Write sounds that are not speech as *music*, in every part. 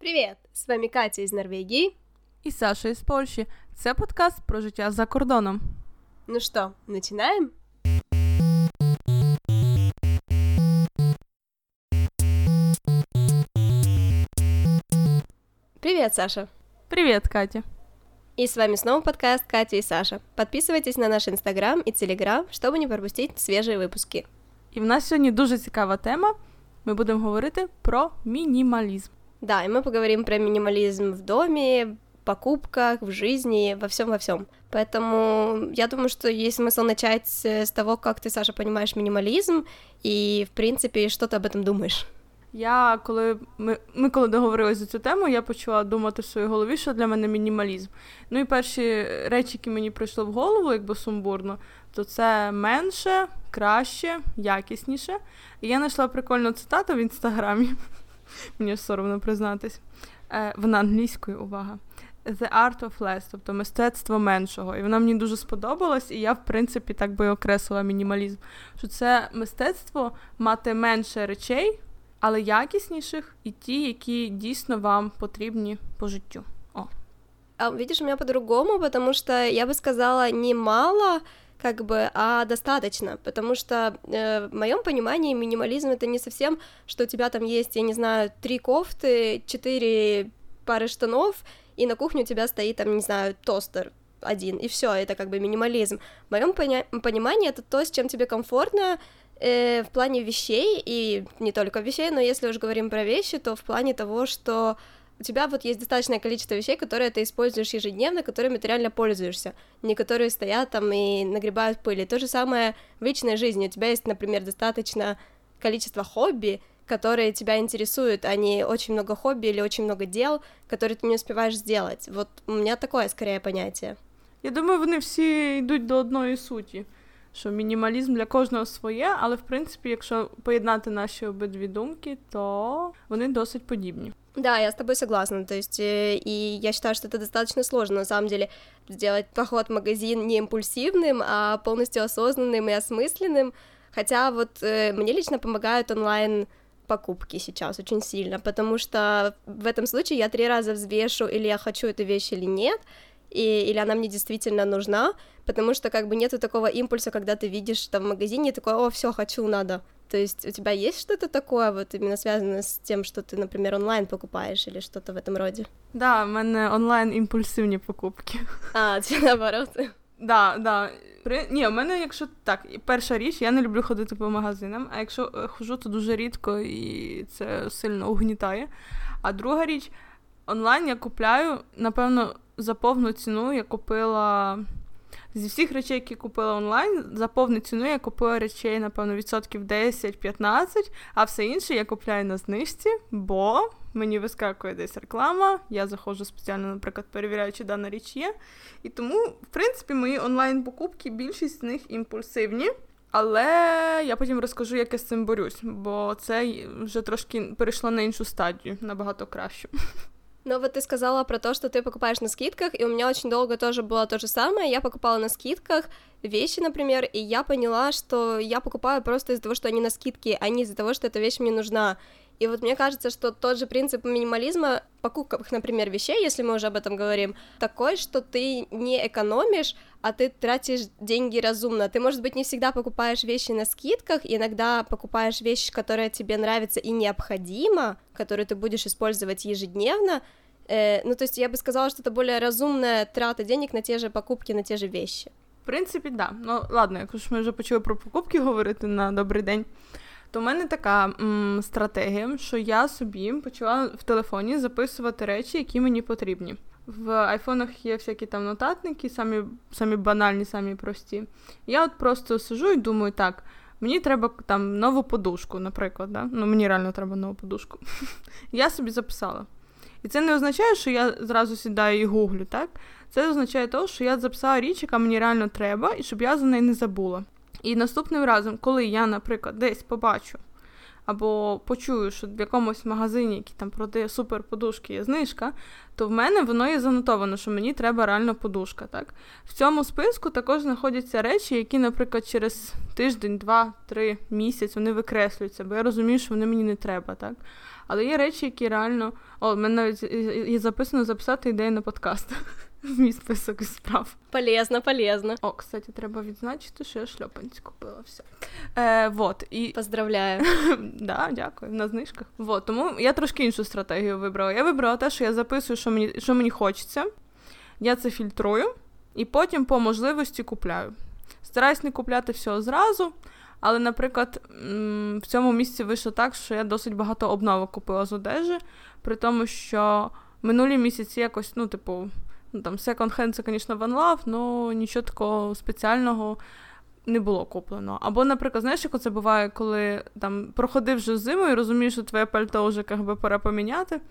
Привет! З вами Катя із Норвегії. І Саша із Польщі. Це подкаст про життя за кордоном. Ну что, начинаем? Привет, Саша! Привет, Катя! И с вами снова подкаст Катя и Саша. Подписывайтесь на наш инстаграм и телеграм, чтобы не пропустить свежие выпуски. І в нас сьогодні дуже цікава тема. Ми будемо говорити про мінімалізм. Да, и мы поговорим про минимализм в доме, покупках, в жизни, во всем во всем. Поэтому я думаю, что есть смысл начать с того, как ты, Саша, понимаешь минимализм и, в принципе, что ты об этом думаешь. Я коли ми, ми коли договорилися за цю тему, я почала думати в своїй голові, що для мене мінімалізм. Ну і перші речі, які мені прийшли в голову, якби сумбурно, то це менше, краще, якісніше. І я знайшла прикольну цитату в інстаграмі. Мені соромно признатись. Е, вона англійською увага. The Art of Less, тобто мистецтво меншого. І вона мені дуже сподобалась, і я, в принципі, так би окреслила мінімалізм. Що це мистецтво мати менше речей, але якісніших, і ті, які дійсно вам потрібні по життю. О. А, видишь, у меня по-другому, потому что я бы сказала не мало, как бы, а достаточно, потому что э, в моем понимании минимализм это не совсем, что у тебя там есть, я не знаю, три кофты, четыре пары штанов, и на кухне у тебя стоит там, не знаю, тостер один, и все, это как бы минимализм. В моем поня- понимании это то, с чем тебе комфортно, э, в плане вещей, и не только вещей, но если уж говорим про вещи, то в плане того, что у тебя вот есть достаточное количество вещей, которые ты используешь ежедневно, которыми ты реально пользуешься, не которые стоят там и нагребают пыль. И то же самое в личной жизни. У тебя есть, например, достаточно количество хобби, которые тебя интересуют, а не очень много хобби или очень много дел, которые ты не успеваешь сделать. Вот у меня такое скорее понятие. Я думаю, вони всі йдуть до одної суті. Що мінімалізм для кожного своє, але в принципі, якщо поєднати наші обидві думки, то вони досить подібні. Да, я с тобой согласна. То есть, э, и я считаю, что это достаточно сложно, на самом деле, сделать поход в магазин не импульсивным, а полностью осознанным и осмысленным. Хотя вот э, мне лично помогают онлайн покупки сейчас очень сильно, потому что в этом случае я три раза взвешу, или я хочу эту вещь или нет, и, или она мне действительно нужна, потому что как бы нету такого импульса, когда ты видишь там в магазине и такой, о, все, хочу, надо. То есть у тебя есть что-то такое, вот именно связанное с тем, что ты, например, онлайн покупаешь или что-то в этом роде? Да, в мене онлайн імпульсивні покупки. *laughs* А, тебе наоборот. Да, да. При... Ні, у мене, якщо так, перша річ, я не люблю ходити по магазинам, а якщо е, хожу, то дуже рідко і це сильно угнітає. А друга річ, онлайн я купляю, напевно, за повну ціну я купила. Зі всіх речей, які купила онлайн, за повну ціну я купила речей, напевно, відсотків 10-15, а все інше я купляю на знижці, бо мені вискакує десь реклама, я заходжу спеціально, наприклад, перевіряю, чи дана річ є. І тому, в принципі, мої онлайн-покупки, більшість з них імпульсивні. Але я потім розкажу, як я з цим борюсь, бо це вже трошки перейшло на іншу стадію, набагато кращу. Но вот ты сказала про то, что ты покупаешь на скидках, и у меня очень долго тоже было то же самое. Я покупала на скидках вещи, например, и я поняла, что я покупаю просто из-за того, что они на скидке, а не из-за того, что эта вещь мне нужна. И вот мне кажется, что тот же принцип минимализма в покупках, например, вещей, если мы уже об этом говорим, такой, что ты не экономишь, а ты тратишь деньги разумно. Ты, может быть, не всегда покупаешь вещи на скидках, иногда покупаешь вещь, которая тебе нравится и необходима, которую ты будешь использовать ежедневно. Э, ну, то есть я бы сказала, что это более разумная трата денег на те же покупки, на те же вещи. В принципі, да. Ну ладно, ж ми вже почали про покупки говорити на добрий день. То в мене така м, стратегія, що я собі почала в телефоні записувати речі, які мені потрібні. В айфонах є всякі там нотатники, самі самі банальні, самі прості. Я от просто сижу і думаю, так, мені треба там нову подушку, наприклад. Да? Ну, мені реально треба нову подушку. *laughs* Я собі записала. І це не означає, що я зразу сідаю і гуглю, так? Це означає те, що я записала річ, яка мені реально треба, і щоб я за неї не забула. І наступним разом, коли я, наприклад, десь побачу або почую, що в якомусь магазині, який там продає суперподушки, є знижка, то в мене воно є занотовано, що мені треба реально подушка. Так? В цьому списку також знаходяться речі, які, наприклад, через тиждень, два, три місяць вони викреслюються, бо я розумію, що вони мені не треба. так? Але є речі, які реально. О, мене навіть є записано записати ідею на подкаст. *laughs* *laughs* Мій список справ. Полезно, полезно. О, кстати, треба відзначити, що я шльопанці купила. Все. Е, вот, і... Поздравляю. *laughs* да, дякую, на знижках. Вот, тому я трошки іншу стратегію вибрала. Я вибрала те, що я записую, що мені, що мені хочеться. Я це фільтрую і потім по можливості купляю. Стараюсь не купляти все зразу. Але, наприклад, в цьому місці вийшло так, що я досить багато обновок купила з одежі, при тому, що минулі місяці якось, ну, типу, ну там секонд-хенд це, звісно, Love, але нічого такого спеціального не було куплено. Або, наприклад, знаєш, як це буває, коли там проходив вже зиму і розумієш, що твоє пальто вже якби, пора поміняти,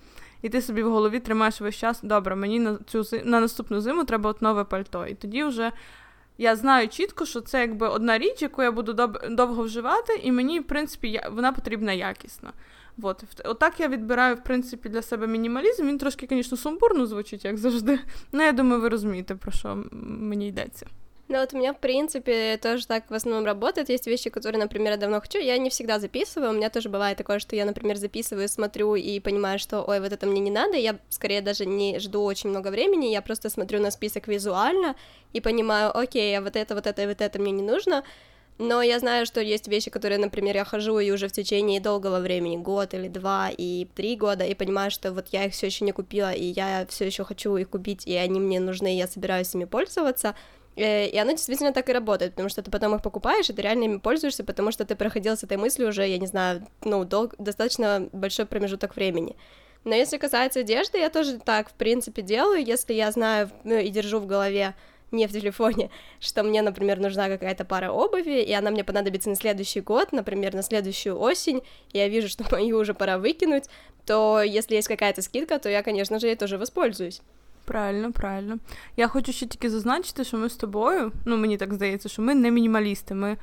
і ти собі в голові тримаєш весь час, добре, мені на цю на наступну зиму треба от нове пальто. І тоді вже я знаю чітко, що це якби одна річ, яку я буду довго вживати, і мені, в принципі, вона потрібна якісно. От. Отак я відбираю, в принципі, для себе мінімалізм. Він трошки, звісно, сумбурно звучить, як завжди. *laughs* Ну, я думаю, ви розумієте, про що мені йдеться. Ну вот у меня, в принципе, тоже так в основном работает. Есть вещи, которые, например, я давно хочу, я не всегда записываю. У меня тоже бывает такое, что я, например, записываю, смотрю и понимаю, что, ой, вот это мне не надо. Я, скорее, даже не жду очень много времени, я просто смотрю на список визуально и понимаю, окей, а вот это, вот это и вот это мне не нужно. Но я знаю, что есть вещи, которые, например, я хожу и уже в течение долгого времени, год или два и три года, и понимаю, что вот я их все еще не купила, и я все еще хочу их купить, и они мне нужны, и я собираюсь ими пользоваться. Э, и оно действительно так и работает, потому что ты потом их покупаешь, и ты реально ими пользуешься, потому что ты проходил с этой мыслью уже, я не знаю, ну, дол- достаточно большой промежуток времени. Но если касается одежды, я тоже так, в принципе, делаю, если я знаю ну, и держу в голове, не в телефоне, *laughs* что мне, например, нужна какая-то пара обуви, и она мне понадобится на следующий год, например, на следующую осень, и я вижу, что *laughs* мою уже пора выкинуть, то если есть какая-то скидка, то я, конечно же, ей тоже воспользуюсь. Правильно, правильно. Я хочу ще тільки зазначити, що ми з тобою, ну мені так здається, що ми не мінімалісти. Ми, в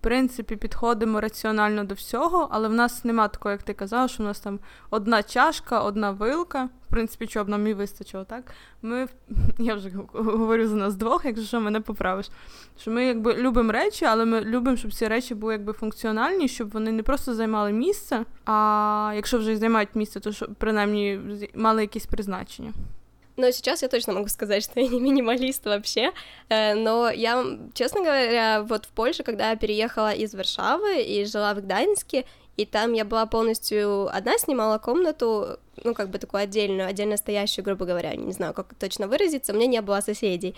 принципі, підходимо раціонально до всього, але в нас нема такого, як ти казав, що в нас там одна чашка, одна вилка. В принципі, чого б нам і вистачило, так? Ми, *laughs* я вже говорю за нас двох, якщо що мене поправиш. Що ми якби любимо речі, але ми любимо, щоб ці речі були якби функціональні, щоб вони не просто займали місце, а якщо вже займають місце, то щоб принаймні мали якісь призначення. Но сейчас я точно могу сказать, что я не минималист вообще. Э, но я, честно говоря, вот в Польше, когда я переехала из Варшавы и жила в Гданьске, и там я была полностью одна, снимала комнату, ну, как бы такую отдельную, отдельно стоящую, грубо говоря, не знаю, как точно выразиться, у меня не было соседей,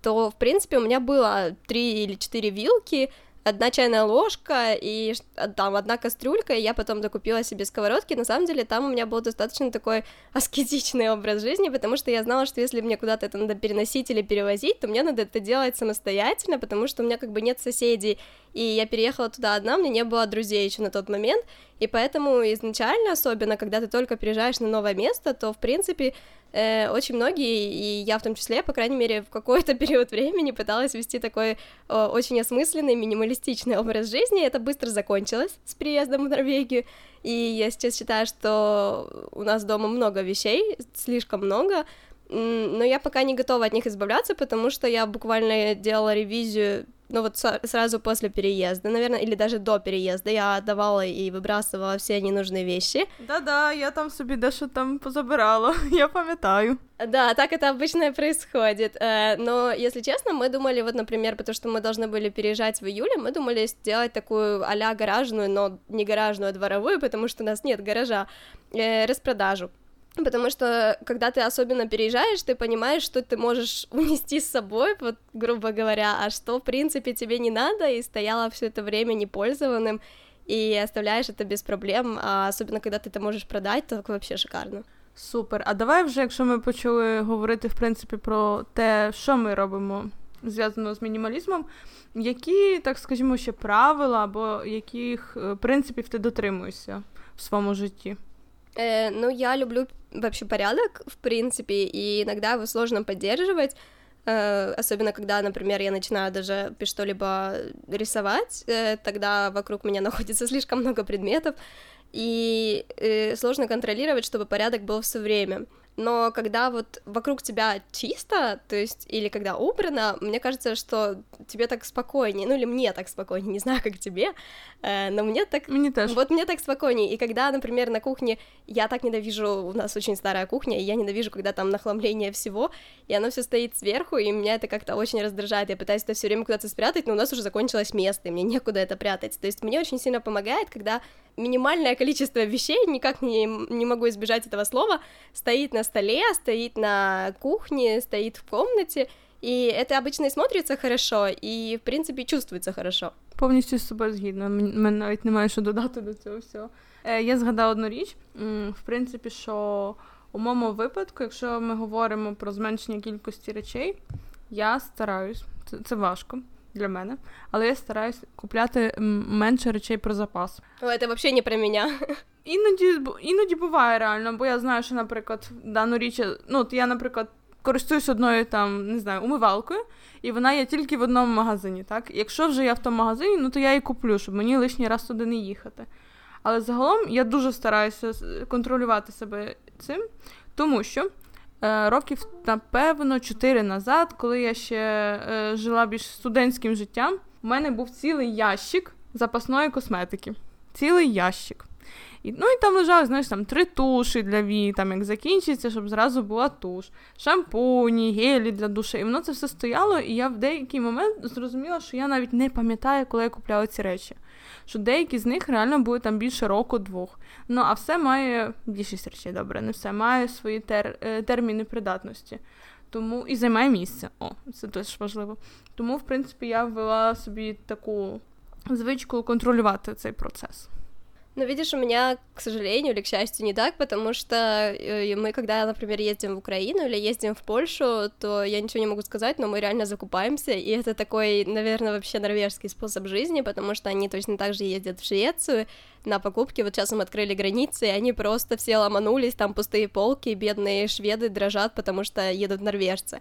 то, в принципе, у меня было три или четыре вилки, одна чайная ложка и там одна кастрюлька, и я потом докупила себе сковородки. На самом деле там у меня был достаточно такой *laughs* аскетичный образ жизни, потому что я знала, что если мне куда-то это надо переносить или перевозить, то мне надо это делать самостоятельно, потому что у меня как бы нет соседей, и я переехала туда одна, у меня не было друзей еще на тот момент, и поэтому изначально, особенно когда ты только переезжаешь на новое место, то, в принципе, э, очень многие, и я в том числе, по крайней мере, в какой-то *laughs* период времени пыталась вести такой э, очень осмысленный, минималистичный образ жизни. Это быстро закончилось с приездом в Норвегию, и я сейчас считаю, что у нас дома много вещей, слишком много, но я пока не готова от них избавляться, потому что я буквально делала ревизию ну вот сразу после переезда, наверное, или даже до переезда я отдавала и выбрасывала все ненужные вещи. Да-да, я там себе даже там позабирала, *laughs* я памятаю. Да, так это обычно и происходит. Э, но, если честно, мы думали, вот, например, потому что мы должны были переезжать в июле, мы думали сделать такую а гаражную, но не гаражную, а дворовую, потому что у нас нет гаража, э, распродажу. Потому что, когда ты особенно переезжаешь, ты понимаешь, что ты можешь *laughs* унести с собой, вот, грубо говоря, а что, в принципе, тебе не надо, и стояло все это время непользованным, и оставляешь это без проблем, а особенно, когда ты это можешь продать, то вообще шикарно. Супер. А давай вже, якщо ми почали говорити, в принципі, про те, що ми робимо зв'язано з мінімалізмом, які, так скажімо, ще правила або яких принципів ти дотримуєшся в своєму житті? Э, ну, я люблю вообще порядок, в принципе, и иногда его сложно поддерживать, э, особенно когда, например, я начинаю даже что-либо рисовать, э, тогда вокруг меня *laughs* находится слишком много предметов, и э, сложно контролировать, чтобы порядок был все время. Но когда вот вокруг тебя чисто, то есть, или когда убрано, мне кажется, что тебе так спокойнее, ну или мне так спокойнее, не знаю, как тебе, э, но мне так... Мне тоже. Вот мне так спокойнее, и когда, например, на кухне, я так ненавижу, у нас очень старая кухня, и я ненавижу, когда там нахламление всего, и оно все стоит сверху, и меня это как-то очень раздражает, я пытаюсь это все время куда-то спрятать, но у нас уже закончилось место, и мне некуда это прятать, то есть мне очень сильно помогает, когда минимальное количество вещей, никак не, не могу избежать этого слова, стоит на столе, стоит на кухне, стоит в комнате, і це обычно і смотриться хорошо, і в принципі чувствується хорошо. Повністю з собою згідно. Мене навіть немає що додати до цього всього. Е, Я згадала одну річ, в принципі, що у моєму випадку, якщо ми говоримо про зменшення кількості речей, я стараюсь, це, це важко для мене, але я стараюсь купляти менше речей про запас. О, це взагалі не про мене. Іноді іноді буває реально, бо я знаю, що, наприклад, дану річ, ну, от я, наприклад, користуюсь одною там, не знаю, умивалкою, і вона є тільки в одному магазині. так? Якщо вже я в тому магазині, ну то я її куплю, щоб мені лишній раз туди не їхати. Але загалом я дуже стараюся контролювати себе цим, тому що Е, років, напевно, 4 назад, коли я ще е, жила більш студентським життям, у мене був цілий ящик запасної косметики. Цілий ящик. І, Ну і там лежали, знаєш, там три туші для вій, там як закінчиться, щоб зразу була туш, шампуні, гелі для душі. І воно це все стояло, і я в деякий момент зрозуміла, що я навіть не пам'ятаю, коли я купляла ці речі. Що деякі з них реально були там більше року-двох. Ну, а все має більшість речей, добре, не все має свої тер... Е, терміни придатності. Тому і займає місце. О, це теж важливо. Тому, в принципі, я ввела собі таку звичку контролювати цей процес. Но видишь, у меня, к сожалению или к счастью, не так, потому что э, мы, когда, например, ездим в Украину или ездим в Польшу, то я ничего не могу сказать, но мы реально закупаемся, и это такой, наверное, вообще норвежский способ жизни, потому что они точно так же ездят в Швецию на покупки, вот сейчас им открыли границы, и они просто все ломанулись, там пустые полки, бедные шведы дрожат, потому что едут норвежцы.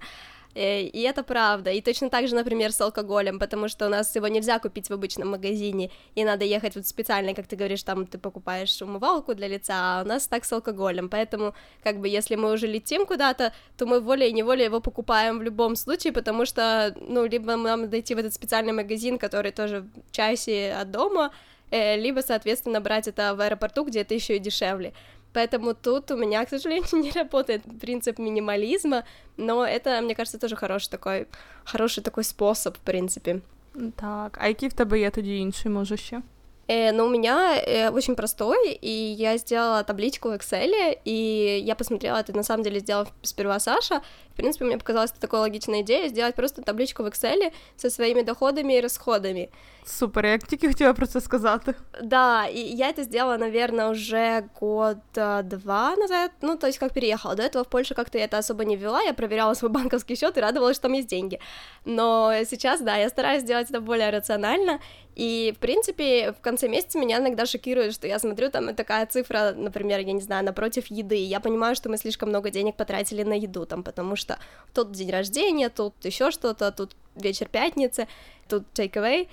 Э, и это правда. И точно так же, например, с алкоголем, потому что у нас его нельзя купить в обычном магазине, и надо ехать вот специально, как ты говоришь, там ты покупаешь умывалку для лица, а у нас так с алкоголем. Поэтому, как бы, если мы уже летим куда-то, то мы волей-неволей его покупаем в любом случае, потому что, ну, либо нам дойти в этот специальный магазин, который тоже в часе от дома, э, либо, соответственно, брать это в аэропорту, где это еще и дешевле. Поэтому тут у меня, к сожалению, *laughs* не работает принцип минимализма, но это, мне кажется, тоже хороший такой, хороший такой способ, в принципе. Так, а які в тебе є тоді інші, може ще? Э, но у меня э, очень простой, и я сделала табличку в Excel, и я посмотрела, это на самом деле сделала сперва Саша. В принципе, мне показалась такая логичная идея сделать просто табличку в Excel со своими доходами и расходами. Супер, я тільки хотела про це сказати. Да, и я это сделала, наверное, уже год два назад, ну, то есть как переехала. До этого в Польше как-то я это особо не вела, я проверяла свой *laughs* банковский счет и радовалась, что там есть деньги. Но сейчас, да, я стараюсь сделать это более рационально, и, в принципе, в конце месяца меня иногда шокирует, что я смотрю, там такая цифра, например, я не знаю, напротив еды, и я понимаю, что мы слишком много денег потратили на еду, там, потому что тут день рождения, тут еще что-то, тут вечер пятницы, тут take away,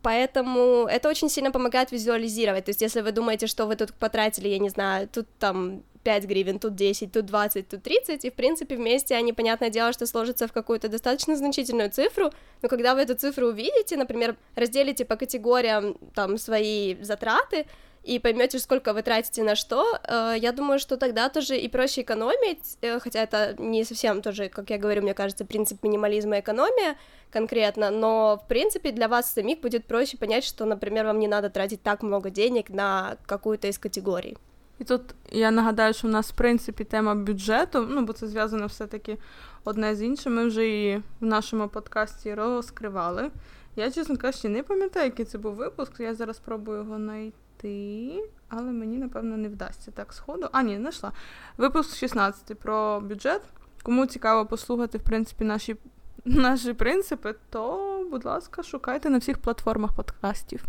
Поэтому это очень сильно помогает визуализировать. То есть, если вы думаете, что вы тут потратили, я не знаю, тут там 5 гривен, тут 10, тут 20, тут 30, и, в принципе, вместе они, понятное дело, что сложатся в какую-то достаточно значительную цифру, но когда вы эту цифру увидите, например, разделите по категориям там свои затраты, и поймете, сколько вы тратите на что, э, я думаю, что тогда тоже и проще экономить, э, хотя это не совсем тоже, как я говорю, мне кажется, принцип минимализма экономия конкретно, но, в принципе, для вас самих будет проще понять, что, например, вам не надо тратить так много денег на какую-то из категорий. І тут я нагадаю, що у нас в принципі тема бюджету, ну бо це зв'язано все-таки одне з іншим. Ми вже її в нашому подкасті розкривали. Я, чесно кажучи, не пам'ятаю, який це був випуск. Я зараз спробую його знайти, але мені, напевно, не вдасться так сходу. А, ні, знайшла. Випуск 16 про бюджет. Кому цікаво послухати, в принципі, наші наші принципи, то, будь ласка, шукайте на всіх платформах подкастів.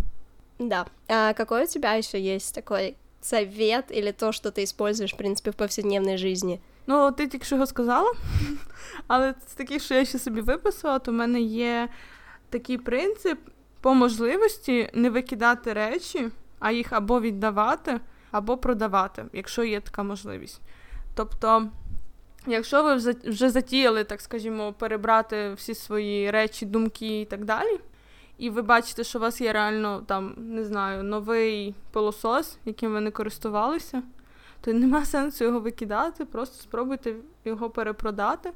Да. А какой у тебя еще есть такой совет или то, что ты используешь, в принципе, в повседневной жизни? Ну, ти тільки що його сказала, *laughs* але з таких, що я ще собі виписала, то в мене є такий принцип по можливості не викидати речі, а їх або віддавати, або продавати, якщо є така можливість. Тобто Якщо ви вже затіяли, так скажімо, перебрати всі свої речі, думки і так далі, і ви бачите, що у вас є реально там, не знаю, новий пилосос, яким ви не користувалися, то нема *laughs* сенсу його викидати, просто спробуйте його перепродати.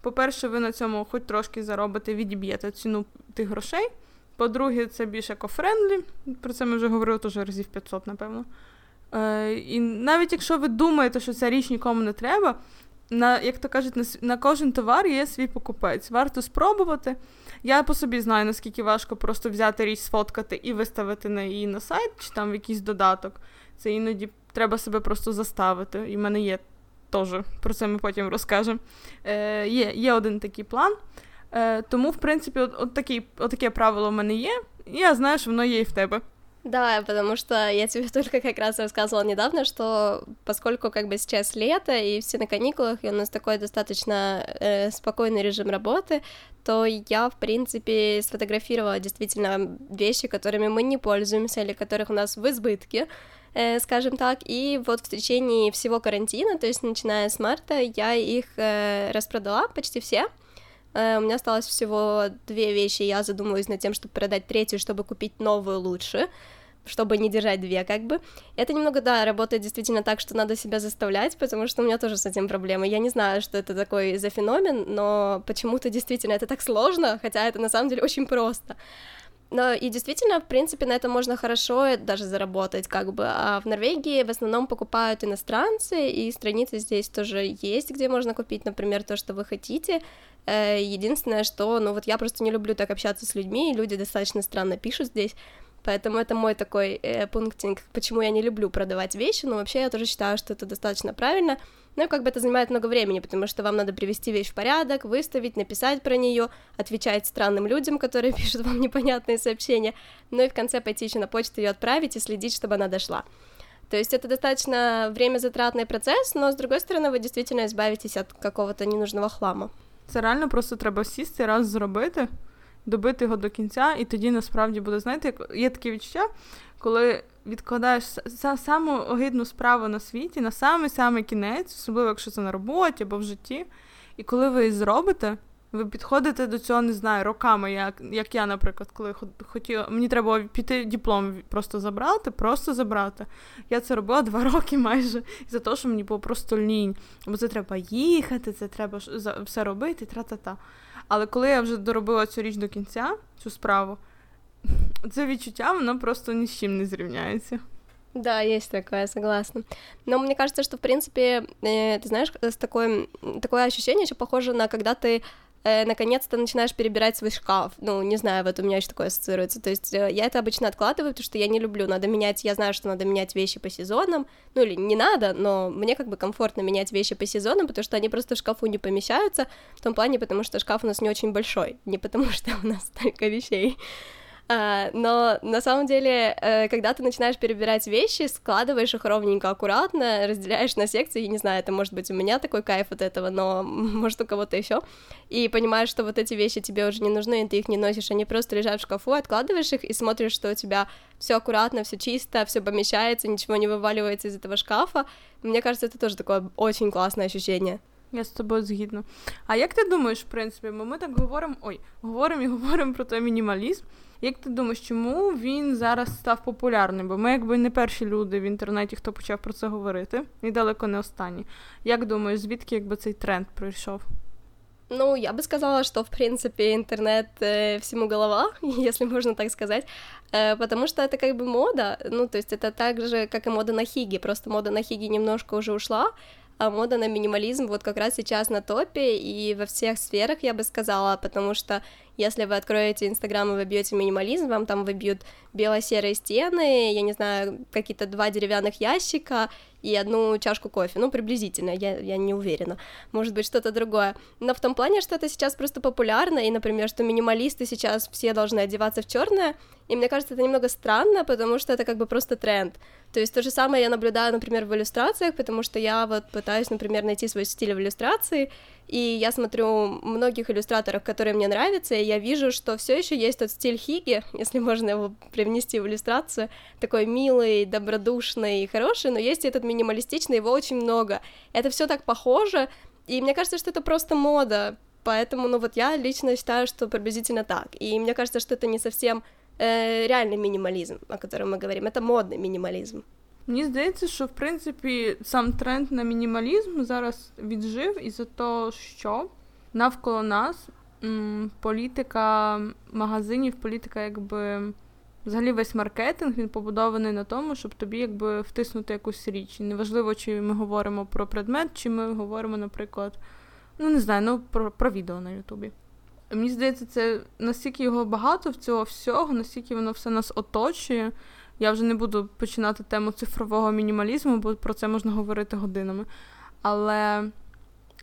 По-перше, ви на цьому хоч трошки заробите, відіб'єте ціну тих грошей. По-друге, це більш екофрендлі, про це ми вже говорили теж разів 500, напевно. Е, І навіть якщо ви думаєте, що ця річ нікому не треба, на, як то кажуть, на, на кожен товар є свій покупець. Варто спробувати. Я по собі знаю, наскільки важко просто взяти річ, сфоткати і виставити на її на сайт, чи там в якийсь додаток. Це іноді треба себе просто заставити. І в мене є теж, про це ми потім розкажемо. Е, Є є один такий план. Е, Тому, в принципі, от, от, такий, от таке правило в мене є, і я знаю, що воно є і в тебе. Да, потому что я тебе *laughs* только как раз рассказывала недавно, что поскольку как бы сейчас лето и все на каникулах, и у нас такой достаточно э, спокойный режим работы, то я, в принципе, сфотографировала действительно вещи, которыми мы не пользуемся или которых у нас в избытке, э, скажем так, и вот в течение всего карантина, то есть начиная с марта, я их э, распродала почти все, у меня осталось всего две вещи, я задумываюсь над тем, чтобы продать третью, чтобы купить новую лучше, чтобы не держать две, как бы. Это немного, да, работает действительно так, что надо себя заставлять, потому что у меня тоже с этим проблемы. Я не знаю, что это такой за феномен, но почему-то действительно это так сложно, хотя это на самом деле очень просто. Но и действительно, в принципе, на этом можно хорошо даже заработать, как бы. А в Норвегии в основном покупают иностранцы, и страницы здесь тоже есть, где можно купить, например, то, что вы хотите. Э, единственное, что, ну вот я просто не люблю так общаться с людьми, и люди достаточно странно пишут здесь. Поэтому это мой такой э, пунктинг, почему я не люблю продавать вещи, но вообще я тоже считаю, что это достаточно правильно. Ну и как бы это занимает много времени, потому что вам надо привести вещь в порядок, выставить, написать про нее, отвечать странным людям, которые *laughs* пишут вам непонятные сообщения, ну и в конце пойти еще на почту ее отправить и следить, чтобы она дошла. То есть это достаточно время затратный процесс, но с другой стороны вы действительно избавитесь от какого-то ненужного хлама. Це реально просто треба сісти раз зробити, добити його до кінця, і тоді насправді буде, знаєте, є таке відчуття, коли відкладаєш саму огидну справу на світі, на самий-самий кінець, особливо якщо це на роботі або в житті. І коли ви її зробите, ви підходите до цього, не знаю, роками, як як я, наприклад, коли хотіла, мені треба було піти диплом просто забрати, просто забрати. Я це робила два *laughs* роки майже, за те, що мені було просто лінь. Бо це треба їхати, це треба все робити, тра-та-та. Але коли я вже доробила цю річ до кінця, цю справу, *laughs* це відчуття, воно просто ні з чим не зрівняється. Да, есть такое, согласна. Но мне кажется, что, в принципе, э, ты знаешь, с такое, такое ощущение еще похоже на когда ты э, наконец-то начинаешь перебирать свой шкаф. Ну, не знаю, вот у меня еще такое ассоциируется. То есть э, я это обычно откладываю, потому что я не люблю. Надо менять, я знаю, что надо менять вещи по сезонам. Ну, или не надо, но мне как бы комфортно менять вещи по сезонам, потому что они просто в шкафу не помещаются. В том плане, потому что шкаф у нас не очень большой. Не потому *laughs* что у нас столько вещей. А, но на самом деле, э, когда ты начинаешь перебирать вещи, складываешь их ровненько, аккуратно, разделяешь на секции, я не знаю, это может быть у меня такой кайф от этого, но *laughs* может у кого-то еще, и понимаешь, что вот эти вещи тебе уже не нужны, и ты их не носишь, они просто лежат в шкафу, откладываешь их и смотришь, что у тебя все аккуратно, все чисто, все помещается, ничего не вываливается из этого шкафа. Мне кажется, это тоже такое очень классное ощущение. Я з тобою згідна. А як ти думаєш, в принципі, бо ми так говоримо, ой, говоримо і *laughs* говоримо про той мінімалізм. Як ти думаєш, чому він зараз став популярним? Бо ми якби не перші люди в інтернеті, хто почав про це говорити, і далеко не останні. Як думаєш, звідки якби цей тренд прийшов? Ну, я бы сказала, что, в принципе, интернет э, всему голова, *laughs* если можно так сказать, э, потому что это как бы мода, ну, то есть это так же, как и мода на хиги, просто мода на хиги немножко уже ушла, а мода на минимализм вот как раз сейчас на топе и во всех сферах, я бы сказала, потому что если вы откроете Инстаграм и выбьете минимализм, вам там выбьют бело-серые стены, я не знаю, какие-то два деревянных ящика и одну чашку кофе. Ну, приблизительно, я, я не уверена. Может быть, что-то другое. Но в том плане, что это сейчас просто популярно, и, например, что минималисты сейчас все должны одеваться в черное, и мне кажется, это немного странно, потому что это как бы просто тренд. То есть то же самое я наблюдаю, например, в иллюстрациях, потому что я вот пытаюсь, например, найти свой стиль в иллюстрации, и я смотрю многих иллюстраторов, которые мне нравятся, и я вижу, что все еще есть тот стиль Хиги, *laughs* если можно его привнести в иллюстрацию, такой милый, добродушный и хороший, но есть и этот минималистичный, его очень много. Это все так похоже, И мне кажется, что это просто мода, поэтому, ну вот я лично считаю, что приблизительно так. И мне кажется, что это не совсем э, реальный минимализм, о котором мы говорим, это модный минимализм. Мені здається, що в принципі сам тренд на мінімалізм зараз віджив із-за того, що навколо нас м, політика магазинів, політика, якби взагалі весь маркетинг він побудований на тому, щоб тобі якби втиснути якусь річ. І неважливо, чи ми говоримо про предмет, чи ми говоримо, наприклад, ну не знаю, ну про, про відео на Ютубі. Мені здається, це настільки його багато в цього всього, настільки воно все нас оточує. Я вже не буду починати тему цифрового мінімалізму, бо про це можна говорити годинами. Але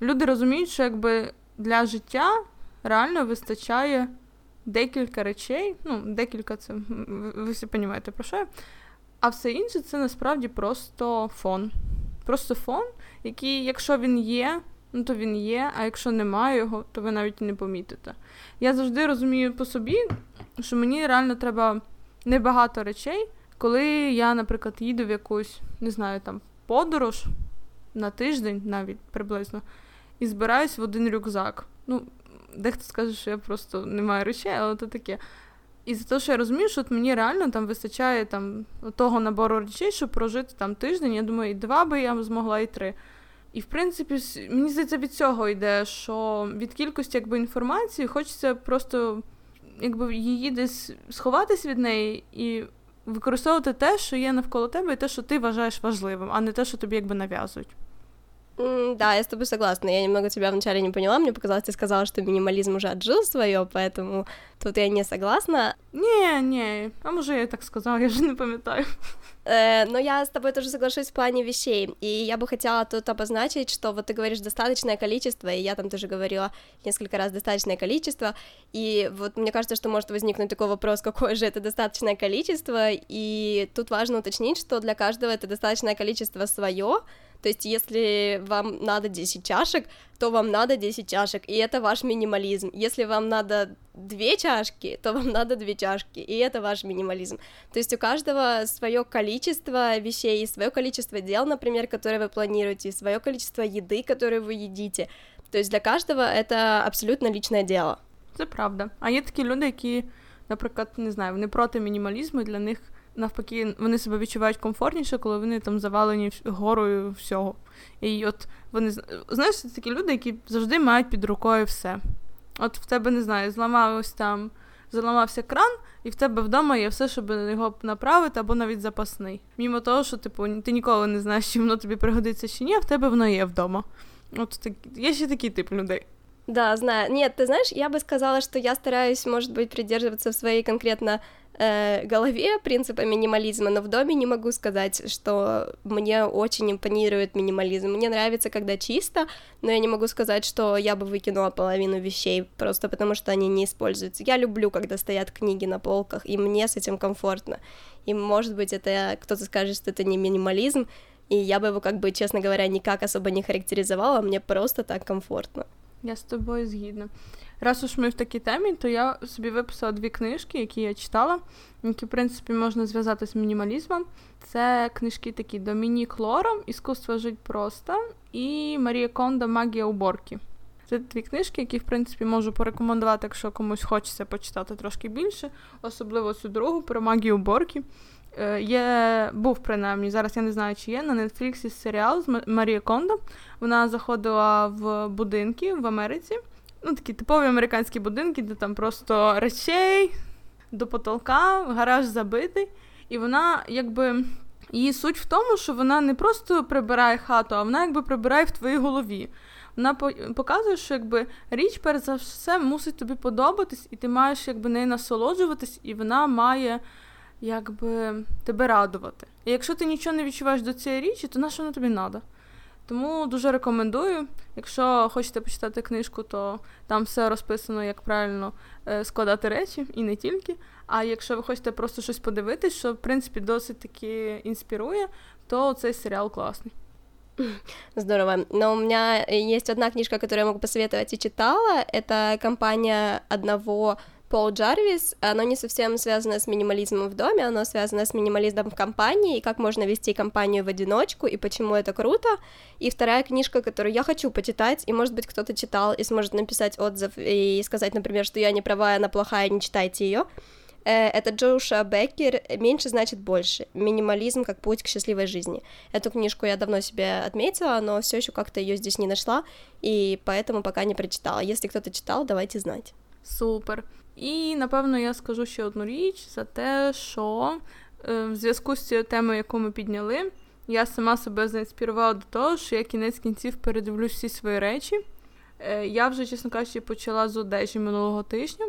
люди розуміють, що якби для життя реально вистачає декілька речей. Ну, декілька це ви всі розумієте, про що я. А все інше це насправді просто фон. Просто фон, який, якщо він є, ну то він є, а якщо немає його, то ви навіть не помітите. Я завжди розумію по собі, що мені реально треба небагато речей, коли я, наприклад, їду в якусь, не знаю, там подорож на тиждень навіть приблизно, і збираюсь в один рюкзак. Ну, дехто скаже, що я просто не маю речей, але то таке. І за те, що я розумію, що от мені реально там вистачає там того набору речей, щоб прожити там тиждень. Я думаю, і два би я змогла, і три. І в принципі, мені здається, від цього йде, що від кількості якби інформації хочеться просто якби її десь сховатись від неї і використовувати те, що є навколо тебе, і те, що ти вважаєш важливим, а не те, що тобі якби нав'язують. Да, я с тобой согласна. Я немного тебя вначале не поняла. Мне показалось, ты сказала, что минимализм уже отжил свое, поэтому тут я не согласна. Не, не, а може я так сказала, я же не пам'ятаю. Э, но я с тобой тоже соглашусь в плане вещей, и я бы хотела тут обозначить, что вот ты говоришь достаточное количество, и я там тоже говорила несколько раз достаточное количество, и вот мне кажется, что может возникнуть такой вопрос, какое же это достаточное количество, и тут важно уточнить, что для каждого это достаточное количество свое, то есть, если вам надо 10 чашек, то вам надо 10 чашек, и это ваш минимализм. Если вам надо две чашки, то вам *laughs* надо две чашки, и это ваш минимализм. То есть у каждого свое количество вещей, свое количество дел, например, которые вы планируете, свое количество еды, которую вы едите. То есть для каждого это абсолютно личное дело. Це правда. А є такі люди, які, наприклад, не знаю, вони проти мінімалізму, для них навпаки, вони себе відчувають комфортніше, коли вони там завалені горою всього. І от вони знаєш, це такі люди, які завжди мають під рукою все. От в тебе, не знаю, зламався там, заламався кран, і в тебе вдома є все, щоб його направити, або навіть запасний. Мімо того, що типу, ти ніколи не знаєш, чи воно тобі пригодиться чи ні, а в тебе воно є вдома. От так, є ще такий тип людей. Да, знаю. Нет, ты знаешь, я бы сказала, что я стараюсь, может быть, придерживаться в своей конкретно э, голове принципа минимализма, но в доме не могу сказать, что мне очень импонирует минимализм. Мне нравится, когда чисто, но я не могу сказать, что я бы выкинула половину вещей, просто потому что они не используются. Я люблю, когда стоят книги на полках, и мне с этим комфортно. И, может быть, это кто-то скажет, что это не минимализм, и я бы его, как бы, честно говоря, никак особо не характеризовала, мне просто так комфортно. Я з тобою згідна. Раз уж ми в такій темі, то я собі виписала дві книжки, які я читала, які, в принципі, можна зв'язати з мінімалізмом. Це книжки такі Домінік Лором Іскусство жить просто і Марія Кондо Магія уборки. Це дві книжки, які, в принципі, можу порекомендувати, якщо комусь хочеться почитати трошки більше, особливо цю другу про магію уборки. Е, є, був принаймні, зараз я не знаю, чи є на Нетфліксі серіал з Марія Кондо. Вона заходила в будинки в Америці. Ну, такі типові американські будинки, де там просто речей до потолка, гараж забитий. І вона, якби, її суть в тому, що вона не просто прибирає хату, а вона якби прибирає в твоїй голові. Вона показує, що якби річ, перш за все, мусить тобі подобатись, і ти маєш якби нею насолоджуватись, і вона має якби тебе радувати. І якщо ти нічого не відчуваєш до цієї річі, то на що вона тобі треба? Тому дуже рекомендую. Якщо хочете почитати книжку, то там все розписано, як правильно е, складати речі, і не тільки. А якщо ви хочете просто щось подивитись, що в принципі досить таки інспірує, то цей серіал класний. *laughs* Здорово. Но у меня есть одна книжка, которую я могу посоветовать и читала. Это компания одного Пол Джарвис, оно не совсем связано с минимализмом в доме, оно связано с минимализмом в компании, и как можно вести компанию в одиночку, и почему это круто. И вторая книжка, которую я хочу почитать, и, может быть, кто-то читал и сможет написать отзыв и сказать, например, что я не права, она плохая, не читайте ее. Э, это Джоуша Беккер «Меньше значит больше. Минимализм как путь к счастливой жизни». Эту книжку я давно себе отметила, но все еще как-то ее здесь не нашла, и поэтому пока не прочитала. Если кто-то читал, давайте знать. Супер. І напевно я скажу ще одну річ за те, що е, в зв'язку з цією темою, яку ми підняли, я сама себе заінспірувала до того, що я кінець кінців передивлюсь всі свої речі. Е, я вже, чесно кажучи, почала з одежі минулого тижня.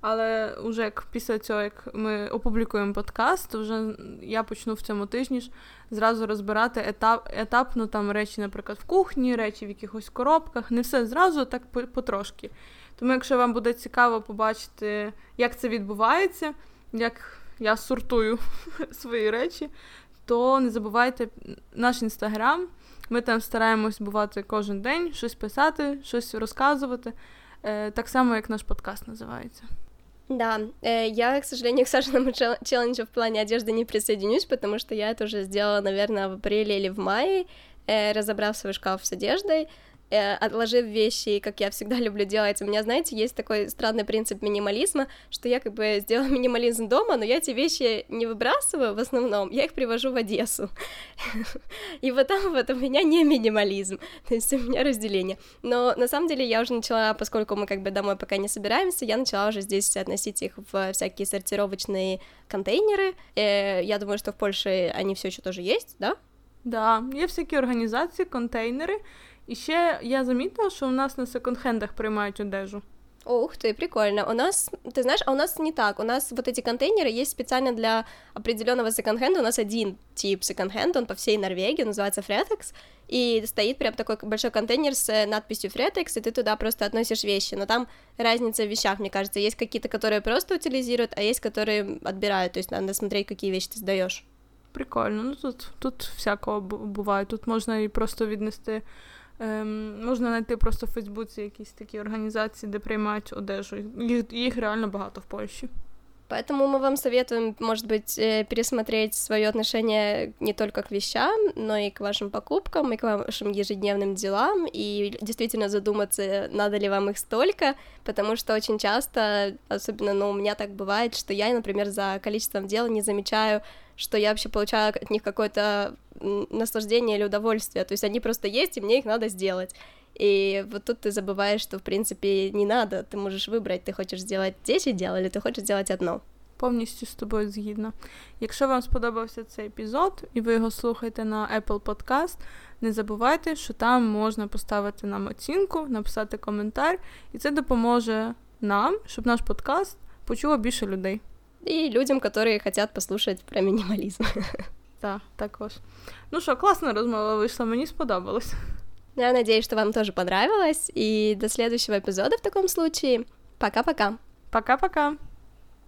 Але вже як після цього, як ми опублікуємо подкаст, то вже я почну в цьому тижні ж зразу розбирати етап, етапно там речі, наприклад, в кухні, речі в якихось коробках. Не все зразу, так потрошки. Тому, якщо вам буде цікаво побачити, як це відбувається, як я сортую *laughs* свої речі, то не забувайте наш інстаграм. Ми там стараємось бувати кожен день, щось писати, щось розказувати. Е, так само, як наш подкаст називається. Да, э, я, к сожалению, к Сашиному челленджу в плане одежды не присоединюсь, потому что я это уже сделала, наверное, в апреле или в мае, э, разобрав свой шкаф с одеждой, Э, отложив вещи, как я всегда люблю *laughs* делать. У меня, знаете, есть такой странный принцип минимализма, что я как бы *laughs* сделала минимализм дома, но я эти вещи не выбрасываю в основном, я их привожу в Одессу. *laughs* И вот там вот у меня не минимализм, то есть у меня разделение. Но на самом деле я уже начала, поскольку мы как бы домой пока не собираемся, я начала уже здесь относить их в всякие сортировочные контейнеры. Э, я думаю, что в Польше они все еще тоже есть, да? Да, є всякі організації, контейнери, І ще я замітила, що у нас на секонд-хендах приймають одежу. Ух ты, прикольно. У нас, ты знаешь, а у нас не так. У нас вот эти контейнеры есть специально для определенного секонд-хенда. У нас один тип секонд-хенда, он по всей Норвегии, называется Fretex, и стоит прям такой большой контейнер с надписью Fretex, и ты туда просто относишь вещи. Но там разница в вещах, мне кажется. Есть какие-то, которые просто утилизируют, а есть, которые отбирают. То есть надо смотреть, какие вещи ты сдаешь. Прикольно. Ну тут, тут всякого буває. Тут можна і просто віднести Ем, Можна знайти просто в Фейсбуці якісь такі організації, де приймають одежу. Їх, їх реально багато в Польщі. Поэтому мы вам советуем, может быть, э, пересмотреть свое отношение не только к вещам, но и к вашим покупкам, и к вашим ежедневным делам, и действительно задуматься, надо ли вам их столько, потому что очень часто, особенно ну, у меня так бывает, что я, например, за количеством дел не замечаю, что я вообще получаю от них какое-то наслаждение или удовольствие, то есть они просто есть, и мне их надо сделать. И вот тут ты забываешь, что, в принципе, не надо, ты можешь выбрать, ты хочешь сделать 10 дел, или ты хочешь сделать одно. Повністю з тобою згідно. Якщо вам сподобався цей епізод і ви його слухаєте на Apple Podcast, не забувайте, що там можна поставити нам оцінку, написати коментар, і це допоможе нам, щоб наш подкаст почуло більше людей. І людям, які хочуть послухати про мінімалізм. *laughs* Так, також. Ну що, класна розмова вийшла, мені сподобалось. Я надеюсь, что вам тоже понравилось. И до следующего эпизода в таком случае. Пока-пока. Пока-пока.